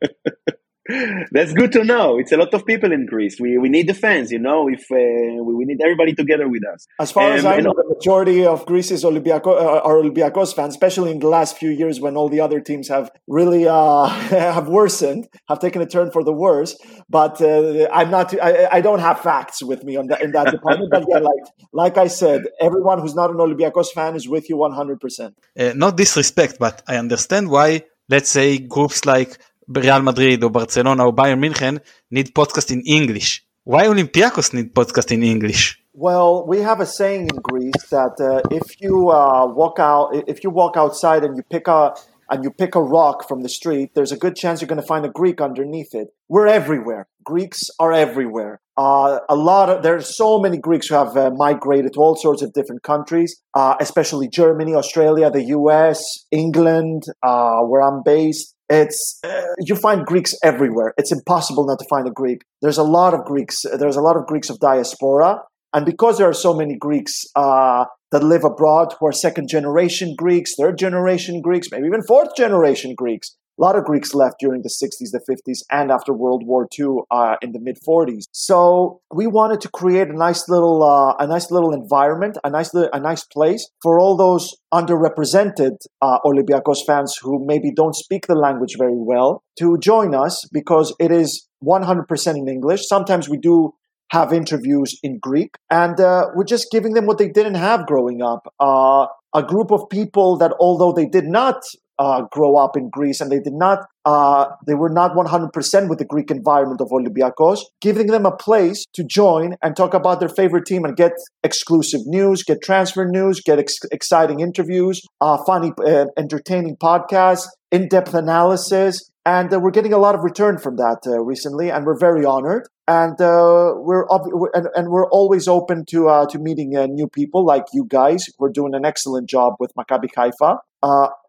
That's good to know. It's a lot of people in Greece. We, we need the fans, you know. If uh, we, we, need everybody together with us. As far um, as I know, the majority of Greece's Olympiacos uh, are Olympiacos fans, especially in the last few years when all the other teams have really uh, *laughs* have worsened, have taken a turn for the worse. But uh, I'm not. I, I, don't have facts with me on that in that department. but yeah, like like I said, everyone who's not an Olympiacos fan is with you 100. percent uh, Not disrespect, but I understand why. Let's say groups like Real Madrid or Barcelona or Bayern München need podcast in English. Why Olympiacos need podcast in English? Well, we have a saying in Greece that uh, if you uh, walk out, if you walk outside and you pick a and you pick a rock from the street, there's a good chance you're going to find a Greek underneath it. We're everywhere. Greeks are everywhere. Uh, a lot of there are so many Greeks who have uh, migrated to all sorts of different countries, uh, especially Germany, Australia, the U.S., England, uh, where I'm based. It's uh, you find Greeks everywhere. It's impossible not to find a Greek. There's a lot of Greeks. There's a lot of Greeks of diaspora, and because there are so many Greeks uh, that live abroad who are second generation Greeks, third generation Greeks, maybe even fourth generation Greeks, A lot of Greeks left during the 60s, the 50s, and after World War II uh, in the mid 40s. So we wanted to create a nice little, uh, a nice little environment, a nice, a nice place for all those underrepresented uh, fans who maybe don't speak the language very well to join us because it is 100% in English. Sometimes we do have interviews in Greek, and uh, we're just giving them what they didn't have growing up. Uh, a group of people that, although they did not uh, grow up in Greece and they did not, uh, they were not 100% with the Greek environment of Olympiacos, giving them a place to join and talk about their favorite team and get exclusive news, get transfer news, get ex- exciting interviews, uh, funny, uh, entertaining podcasts, in depth analysis. And uh, we're getting a lot of return from that uh, recently, and we're very honored. And we're and, and, we're always open to to meeting new people like you guys. We're doing an excellent job with Maccabi Haifa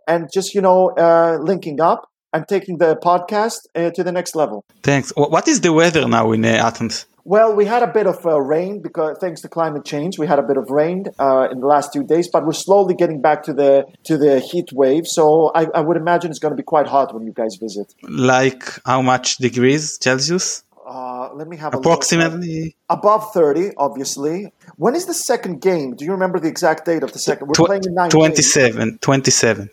and just you know uh, linking up and taking the podcast uh, to the next level. Thanks. What is the weather now in uh, Athens? Well, we had a bit of uh, rain because thanks to climate change, we had a bit of rain uh, in the last two days, but we're slowly getting back to the to the heat wave. So I, I would imagine it's going to be quite hot when you guys visit. Like how much degrees Celsius? Uh, let me have approximately above 30 obviously when is the second game do you remember the exact date of the second we're Tw- playing in 27 27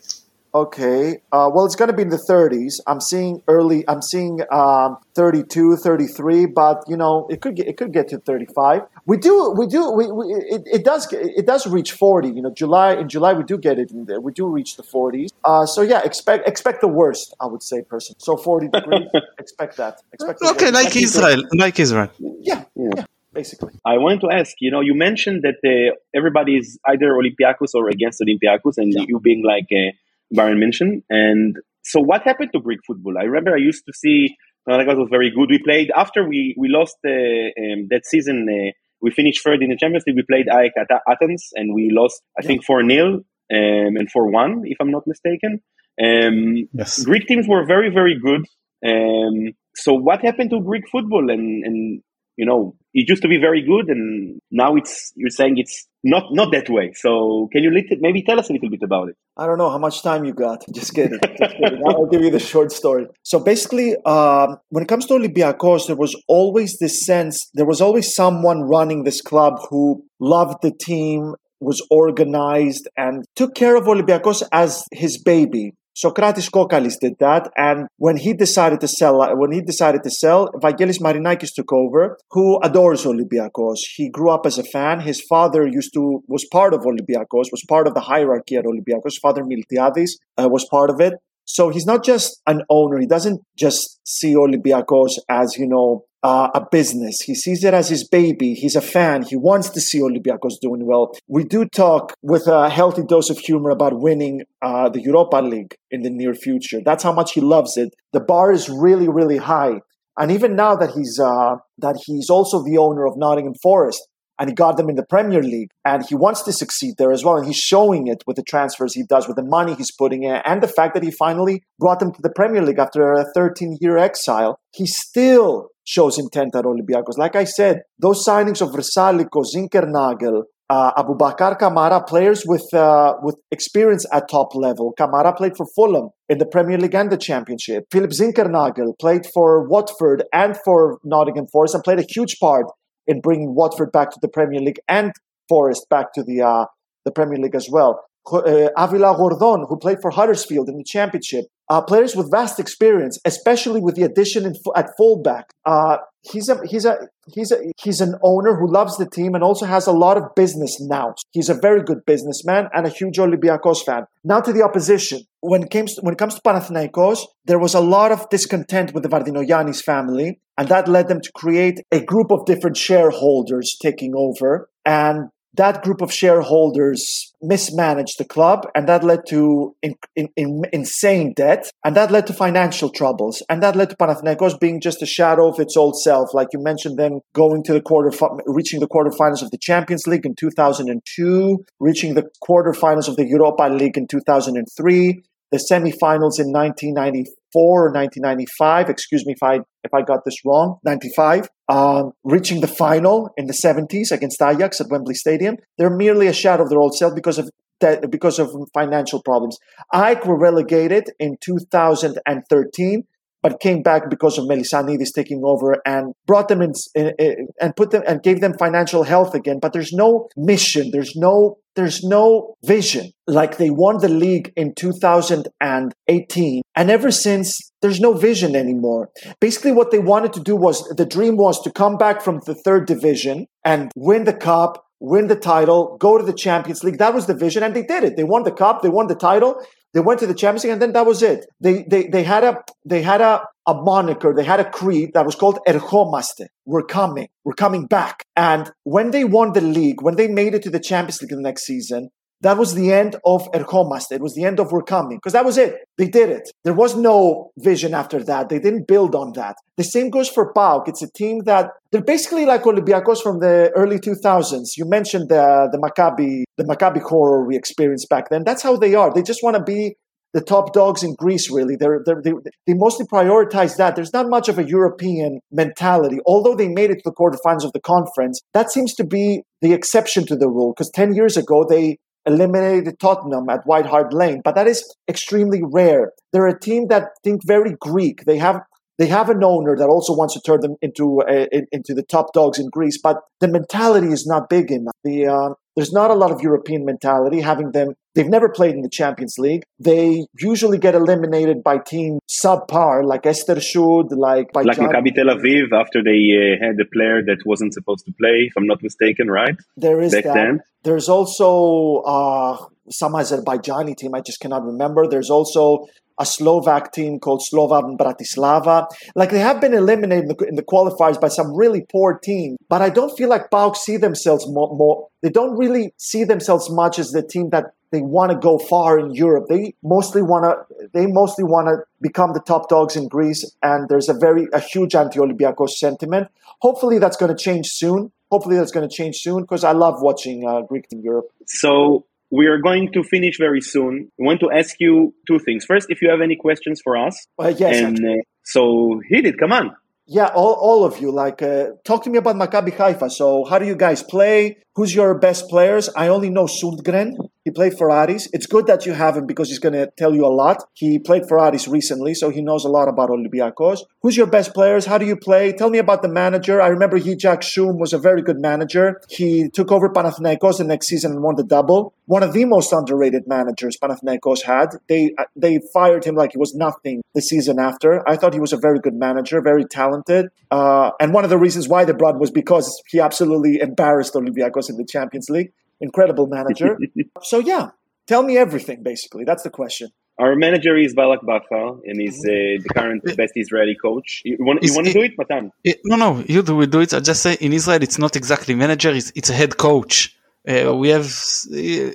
Okay. Uh, well, it's going to be in the 30s. I'm seeing early. I'm seeing um, 32, 33, but you know, it could get it could get to 35. We do. We do. We, we it, it does. It does reach 40. You know, July in July we do get it in there. We do reach the 40s. Uh, so yeah, expect expect the worst. I would say, person. So 40 degrees. *laughs* expect that. Expect. okay, worst. like Israel. Like Israel. Yeah. Yeah. yeah basically. I wanted to ask, you know, you mentioned that uh, everybody is either Olympiacos or against Olympiacos, and yeah. you being like a Bayern München. And so what happened to Greek football? I remember I used to see Panathinaikos was very good. We played after we we lost uh, um, that season. Uh, we finished third in the Champions League. We played AEK at Athens and we lost, I yeah. think, four 0 um, and four one, if I'm not mistaken. Um, yes. Greek teams were very very good. Um, so what happened to Greek football? And and you know, it used to be very good, and now it's you're saying it's not not that way. So can you maybe tell us a little bit about it? I don't know how much time you got. *laughs* Just kidding. *laughs* Just kidding. I'll give you the short story. So basically, um, when it comes to Olympiacos, there was always this sense. There was always someone running this club who loved the team, was organized, and took care of Olympiacos as his baby. Socrates Kokkalis did that, and when he decided to sell, when he decided to sell, Vangelis Marinakis took over, who adores Olympiacos. He grew up as a fan. His father used to was part of Olympiacos, was part of the hierarchy at Olympiacos. Father Miltiadis uh, was part of it. So he's not just an owner. He doesn't just see Olympiacos as you know uh, a business. He sees it as his baby. He's a fan. He wants to see Olympiacos doing well. We do talk with a healthy dose of humor about winning uh, the Europa League in the near future. That's how much he loves it. The bar is really, really high. And even now that he's uh, that he's also the owner of Nottingham Forest, and he got them in the Premier League. And he wants to succeed there as well. And he's showing it with the transfers he does, with the money he's putting in, and the fact that he finally brought them to the Premier League after a 13 year exile. He still shows intent at Olympiacos. Like I said, those signings of Vrsaljko, Zinckernagel, uh, Aboubakar Kamara, players with uh, with experience at top level. Kamara played for Fulham in the Premier League and the Championship. Philip Zinckernagel played for Watford and for Nottingham Forest and played a huge part in bringing Watford back to the Premier League and Forest back to the uh, the Premier League as well. Uh, Avila Gordon, who played for Huddersfield in the Championship, uh, players with vast experience, especially with the addition in, at fullback. Uh, he's a he's a he's a he's an owner who loves the team and also has a lot of business now. He's a very good businessman and a huge Olympiacos fan. Now to the opposition. When it comes to, when it comes to Panathinaikos, there was a lot of discontent with the Vardinogiannis family, and that led them to create a group of different shareholders taking over. And that group of shareholders mismanaged the club and that led to in, in, in insane debt and that led to financial troubles and that led to Panathinaikos being just a shadow of its old self. Like you mentioned them going to the quarter reaching the quarterfinals of the Champions League in 2002 reaching the quarterfinals of the Europa League in 2003 the semifinals in 1994 or 1995. Excuse me if I if I got this wrong. 95, um, reaching the final in the 70s against Ajax at Wembley Stadium. They're merely a shadow of their old self because of debt, because of financial problems. AEK were relegated in 2013 but came back because of Melissanidis taking over and brought them in, in, in, and put them and gave them financial health again. But there's no mission. There's no there's no vision. Like they won the league in 2018, and ever since there's no vision anymore. Basically, what they wanted to do was the dream was to come back from the third division and win the cup. Win the title, go to the Champions League. That was the vision, and they did it. They won the cup, they won the title, they went to the Champions League, and then that was it. They they they had a they had a a moniker. They had a creed that was called Erchomaste. We're coming. We're coming back. And when they won the league, when they made it to the Champions League the next season, that was the end of Erchomaste. It was the end of We're Coming because that was it. They did it. There was no vision after that. They didn't build on that. The same goes for PAOK. It's a team that they're basically like Olympiacos from the early 2000s. You mentioned the the Maccabi the Maccabi horror we experienced back then. That's how they are. They just want to be the top dogs in Greece, really. They're, they're, they they mostly prioritize that. There's not much of a European mentality. Although they made it to the quarterfinals of the conference, that seems to be the exception to the rule. Because 10 years ago, they eliminated Tottenham at White Hart Lane, but that is extremely rare. They're a team that think very Greek. They have they have an owner that also wants to turn them into uh, into the top dogs in Greece, but the mentality is not big enough. The uh, there's not a lot of European mentality. Having them, they've never played in the Champions League. They usually get eliminated by teams subpar, like Östersund, like by like Maccabi Tel Aviv after they uh, had a player that wasn't supposed to play, if I'm not mistaken, right? There is Back that. then. There's also uh, some Azerbaijani team I just cannot remember. There's also a Slovak team called Slovan Bratislava. Like they have been eliminated in the, in the, qualifiers by some really poor team, but I don't feel like PAOK see themselves more, more. They don't really see themselves much as the team that they want to go far in Europe. They mostly want to. They mostly want to become the top dogs in Greece, and there's a very a huge anti-Olympiacos sentiment. Hopefully, that's going to change soon. Hopefully, that's going to change soon because I love watching uh, Greek in Europe. So we are going to finish very soon. I want to ask you two things. First, if you have any questions for us. Uh, yes. And uh, so hit it. Come on. Yeah, all, all of you. Like, uh, talk to me about Maccabi Haifa. So, how do you guys play? Who's your best players? I only know Sundgren. He played for Aris. It's good that you have him because he's going to tell you a lot. He played for Aris recently, so he knows a lot about Olympiacos. Who's your best players? How do you play? Tell me about the manager. I remember he, Itzhak Shum was a very good manager. He took over Panathinaikos the next season and won the double. One of the most underrated managers Panathinaikos had. They uh, they fired him like he was nothing the season after. I thought he was a very good manager, very talented. Uh, and one of the reasons why they brought was because he absolutely embarrassed Olympiacos in the Champions League. Incredible manager. *laughs* so yeah, tell me everything. Basically, that's the question. Our manager is Barak Bachar, and he's uh, the current best Israeli coach. You want, you want to do it, Matan? no, no, you do, we do it. I just say in Israel, it's not exactly manager; it's, it's a head coach. Uh, we have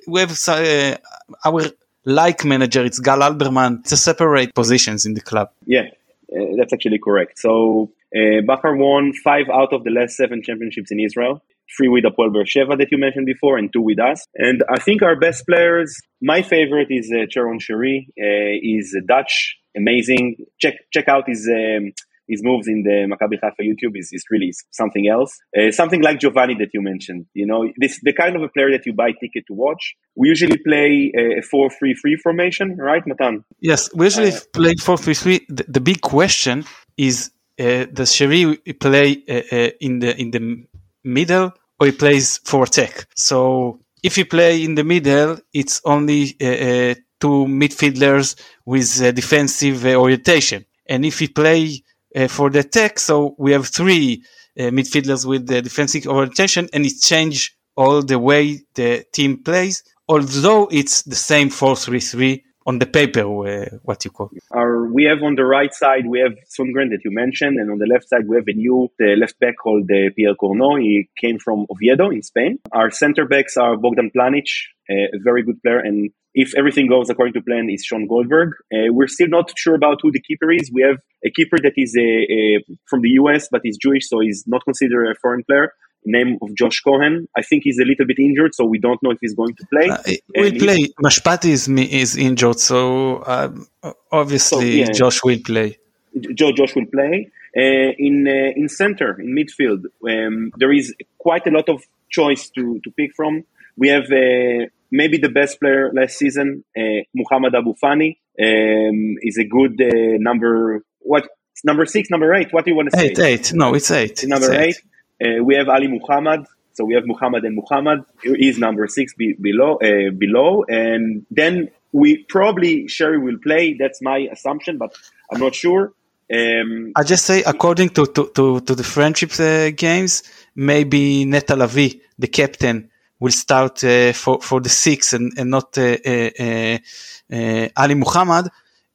we have uh, our like manager. It's Gal Alberman. It's a separate positions in the club. Yeah, uh, that's actually correct. So uh, Bakar won five out of the last seven championships in Israel three with Apoel Beersheva that you mentioned before, and two with us. And I think our best players, my favorite is uh, Tjaronn Chery. Uh, he's Dutch, amazing. Check check out his um, his moves in the Maccabi Haifa YouTube is, is really something else. Uh, something like Giovanni that you mentioned. You know, this the kind of a player that you buy ticket to watch. We usually play a 4-3-3 formation, right, Matan? Yes, we usually uh, play 4-3-3. The, the, big question is uh, does Sheri play uh, uh, in the in the middle or he plays for tech. So if he play in the middle, it's only uh, uh, two midfielders with defensive uh, orientation. And if he play uh, for the tech, so we have three uh, midfielders with the defensive orientation, and it change all the way the team plays. Although it's the same 4-3-3 on the paper, uh, what you call. Our, we have on the right side, we have Sundgren that you mentioned, and on the left side, we have a new left back called uh, Pierre Cornud. He came from Oviedo in Spain. Our center backs are Bogdan Planic, a very good player, and if everything goes according to plan, is Sean Goldberg. Uh, we're still not sure about who the keeper is. We have a keeper that is a, a, from the US, but he's Jewish, so he's not considered a foreign player name of Josh Cohen. I think he's a little bit injured, so we don't know if he's going to play. Uh, will play. Mashpati is is injured, so uh, obviously so, yeah. Josh will play. Jo- Josh will play. Uh, in uh, in center in midfield, um, there is quite a lot of choice to to pick from. We have uh, maybe the best player last season, uh, Muhammad Abu Fani, um, is a good uh, number. What number six, number eight? What do you want to say? Eight, eight. No, it's eight. Number it's eight. Uh, we have Ali Muhammad. So we have Muhammad and Muhammad. He's number six be, below. Uh, below, and then we probably Chery will play. That's my assumption, but I'm not sure. Um, I just say according to to to, to the friendship uh, games, maybe Neta Lavi, the captain, will start uh, for for the six and and not uh, uh, uh, uh Ali Muhammad,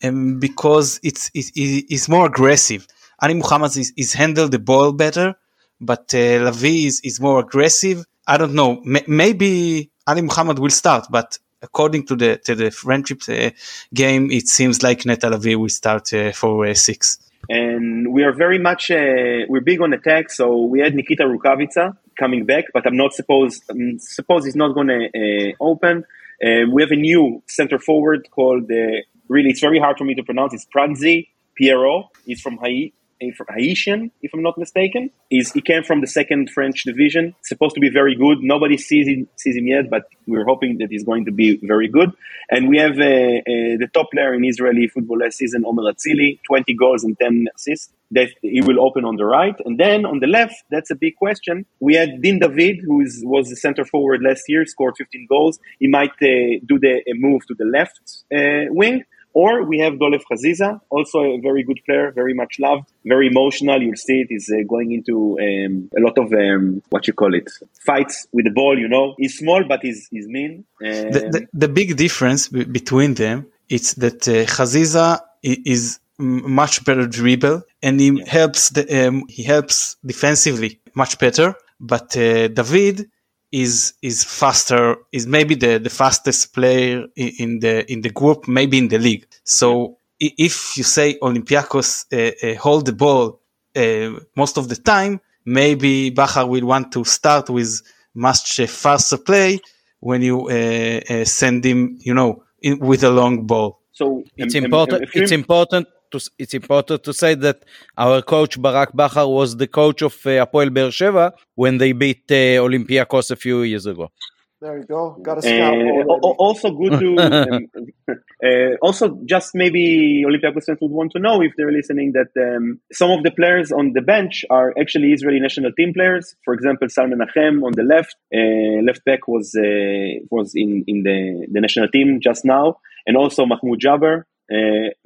um, because it's it's it's more aggressive. Ali Muhammad is, is handle the ball better, but Lavi is is more aggressive. I don't know. M- maybe Ali Muhammad will start, but according to the to the friendship uh, game, it seems like Neta Lavi will start uh, for uh, six. And we are very much we're big on attack, so we had Nikita Rukavytsya coming back, but I'm not supposed I'm suppose he's not going to open. we have a new center forward called really it's very hard for me to pronounce. It's Frantzdy Pierrot. He's from Haiti Haitian, if I'm not mistaken. He's, he came from the second French division. Supposed to be very good. Nobody sees him, sees him yet, but we're hoping that he's going to be very good. And we have uh, uh, the top player in Israeli football last season, Omer Atzili, 20 goals and 10 assists. That he will open on the right, and then on the left, that's a big question. We had Dean David, who is, was the center forward last year, scored 15 goals. He might uh, do the move to the left uh, wing. Or we have Dolev Chaziza, also a very good player, very much loved, very emotional. You'll see it is uh, going into um, a lot of um, what you call it fights with the ball. You know, he's small but he's, he's mean. Um, the, the, the, big difference b- between them is that uh, is much better dribble and he yeah. helps the, um, he helps defensively much better. But uh, David is is faster is maybe the, the fastest player in the in the group maybe in the league. So if you say olympiacos uh, uh, hold the ball uh, most of the time maybe Bachar will want to start with much faster play when you uh, uh, send him you know in, with a long ball. So it's important it's important to, it's important to say that our coach Barak Bachar was the coach of uh, Apoel Be'er Sheva when they beat uh, Olympiacos a few years ago. There you go. Got a scout. Uh, also good to um, *laughs* uh, also just maybe Olympiacos fans would want to know if they're listening that um, some of the players on the bench are actually Israeli national team players. For example, Sun Menachem on the left, uh, left back was uh, was in in the the national team just now, and also Mahmoud Jaber, uh,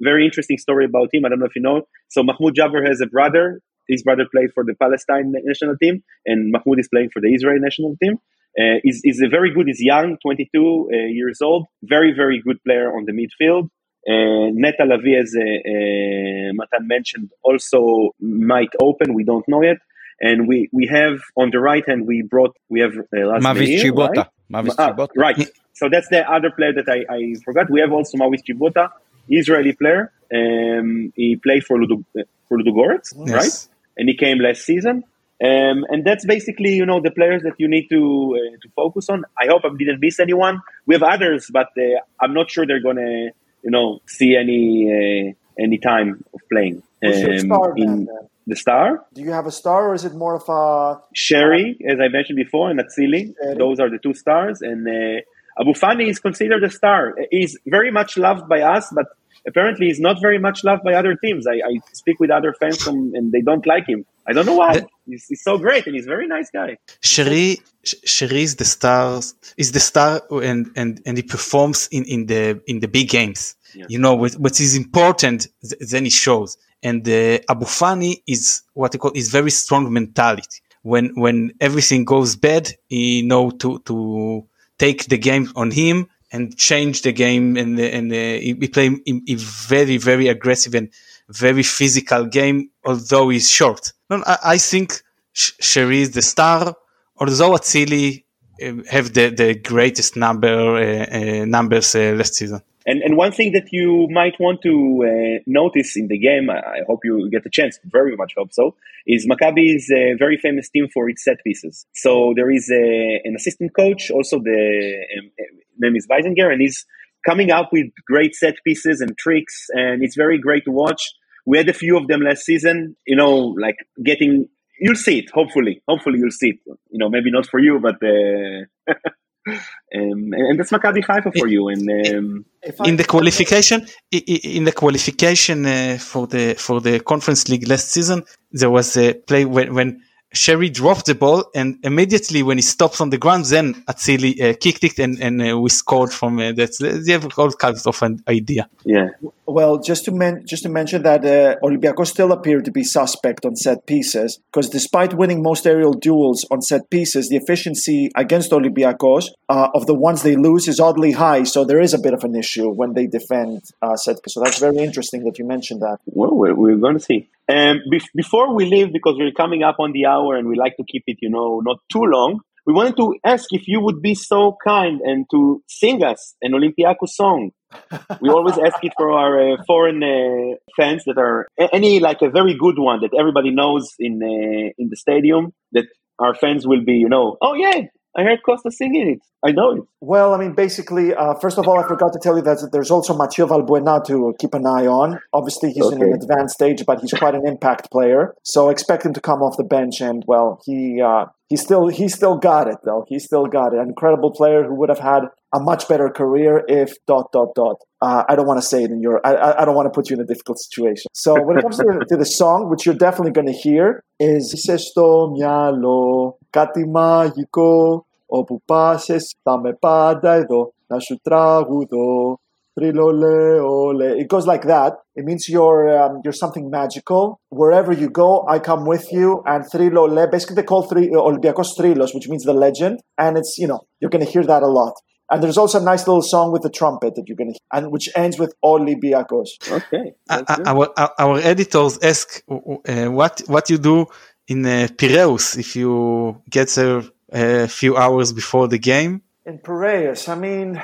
very interesting story about him. I don't know if you know. So Mahmoud Jaber has a brother. His brother played for the Palestine national team, and Mahmoud is playing for the Israel national team. Uh, he's, he's a very good. He's young, 22 uh, years old. Very, very good player on the midfield. Uh, Neta Lavi, as uh, uh, Matan mentioned, also might open. We don't know yet. And we, we have on the right hand, we brought, we have uh, Mavis Tchibota. Right? Mavis ah, Tchibota. Right. So that's the other player that I, I forgot. We have also Mavis Tchibota, Israeli player. Um, he played for Ludo, for Ludogorets, yes. right? And he came last season. Um, and that's basically, you know, the players that you need to uh, to focus on. I hope I didn't miss anyone. We have others, but uh, I'm not sure they're gonna, you know, see any uh, any time of playing. Um, star, in the star. Do you have a star, or is it more of a Chery, as I mentioned before, and Atzili? Those are the two stars, and uh, Abu Fani is considered a star. He's very much loved by us, but apparently he's not very much loved by other teams. I, I speak with other fans from, and they don't like him. I don't know why. He's, he's, so great and he's a very nice guy. Chery is the star, is the star, and and and he performs in in the in the big games. Yeah. You know what, what is important, then he shows. And uh, Abu Fani is what I call is very strong mentality. When when everything goes bad, he know to to take the game on him and change the game and and uh, he play a very very aggressive and very physical game although he's short. I, I think Chery is the star although Atzili uh, have the, the greatest number uh, uh, numbers uh, last season and, and one thing that you might want to uh, notice in the game, I hope you get a chance, very much hope so, is Maccabi is a very famous team for its set pieces. So there is a, an assistant coach, also the um, name is Weisinger, and he's coming up with great set pieces and tricks, and it's very great to watch. We had a few of them last season, you know, like getting, you'll see it, hopefully. Hopefully you'll see it. You know, maybe not for you, but uh, *laughs* Um, and that's Maccabi Haifa for you. And um, in the qualification, in the qualification uh, for the for the conference league last season, there was a play when, when Chery dropped the ball and immediately when he stops on the ground, then Atzili uh, kicked it and, and uh, we scored from uh, that. They have all kinds of an idea. Yeah. Well, just to men- just to mention that uh, Olympiacos still appeared to be suspect on set pieces because despite winning most aerial duels on set pieces, the efficiency against Olympiacos uh, of the ones they lose is oddly high. So there is a bit of an issue when they defend uh, set pieces. So that's very interesting that you mentioned that. Well, we're, we're going to see. Um, be- before we leave, because we're coming up on the hour and we like to keep it, you know, not too long, we wanted to ask if you would be so kind and to sing us an Olympiacos song. *laughs* we always ask it for our uh, foreign uh, fans that are any like a very good one that everybody knows in uh, in the stadium that our fans will be, you know, oh yeah, I heard Costa singing it. I know it. Well, I mean, basically, uh, first of all, I forgot to tell you that there's also Mathieu Valbuena to keep an eye on. Obviously, he's okay. in an advanced stage, but he's quite an impact player. So expect him to come off the bench, and well, he uh, he still he still got it though. He still got it. An incredible player who would have had a much better career if dot dot dot. Uh, I don't want to say it in your. I, I don't want to put you in a difficult situation. So when it comes to, to the song, which you're definitely going to hear, is "Είσαι στο μυαλό κάτι μαγικό Όπου πας εσύ θα με πάντα εδώ να σου τραγουδώ It goes like that. It means you're um, you're something magical. Wherever you go, I come with you. And trilole, basically they call three uh, Olympiacos trilos, which means the legend. And it's you know you're going to hear that a lot. And there's also a nice little song with the trumpet that you're going to hear, and which ends with Olympiacos. Okay. our, our editors ask uh, what what you do in uh, Piraeus if you get there a few hours before the game? In Piraeus, I mean,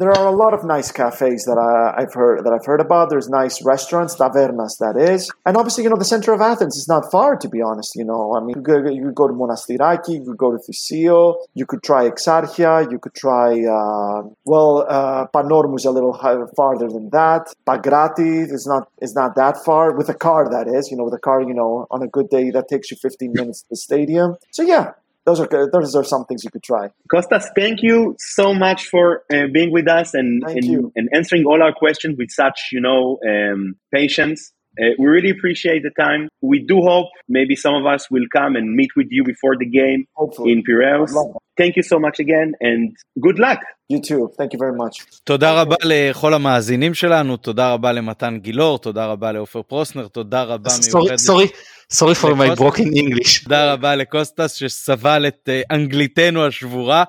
there are a lot of nice cafes that I, have heard that I've heard about. There's nice restaurants, tavernas, that is, and obviously, you know, the center of Athens is not far, to be honest. You know, I mean, you could, you could go to Monastiraki, you could go to Thysio, you could try Exarchia, you could try, uh, well, uh, Panormu is a little higher, farther than that. Pagrati is not is not that far with a car, that is. You know, with a car, you know, on a good day that takes you 15 minutes to the stadium. So yeah, those are those are some things you could try. Costas, thank you so much for uh, being with us and, and, and, answering all our questions with such you know um, patience. Uh, we really appreciate the time. We do hope maybe some of us will come and meet with you before the game Hopefully. in Piraeus. Thank you so much again and good luck. You too. Thank you very much. תודה רבה לכל המאזינים שלנו, תודה רבה למתן גילאור, תודה רבה לעופר פרוסנר, תודה רבה מיוחדת. סורי, סורי for my broken English. תודה רבה לקוסטס שסבל את אנגליתנו השבורה,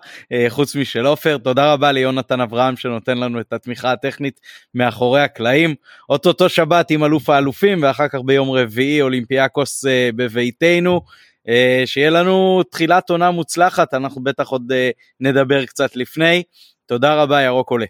חוץ משל עופר. תודה רבה ליונתן אברהם שנותן לנו את התמיכה הטכנית מאחורי הקלעים. אוטוטו שבת עם אלוף האלופים ואחר כך ביום רביעי אולימפיאקוס בביתנו. שיהיה לנו תחילת עונה מוצלחת, אנחנו בטח עוד נדבר קצת לפני. תודה רבה, ירוק עולה.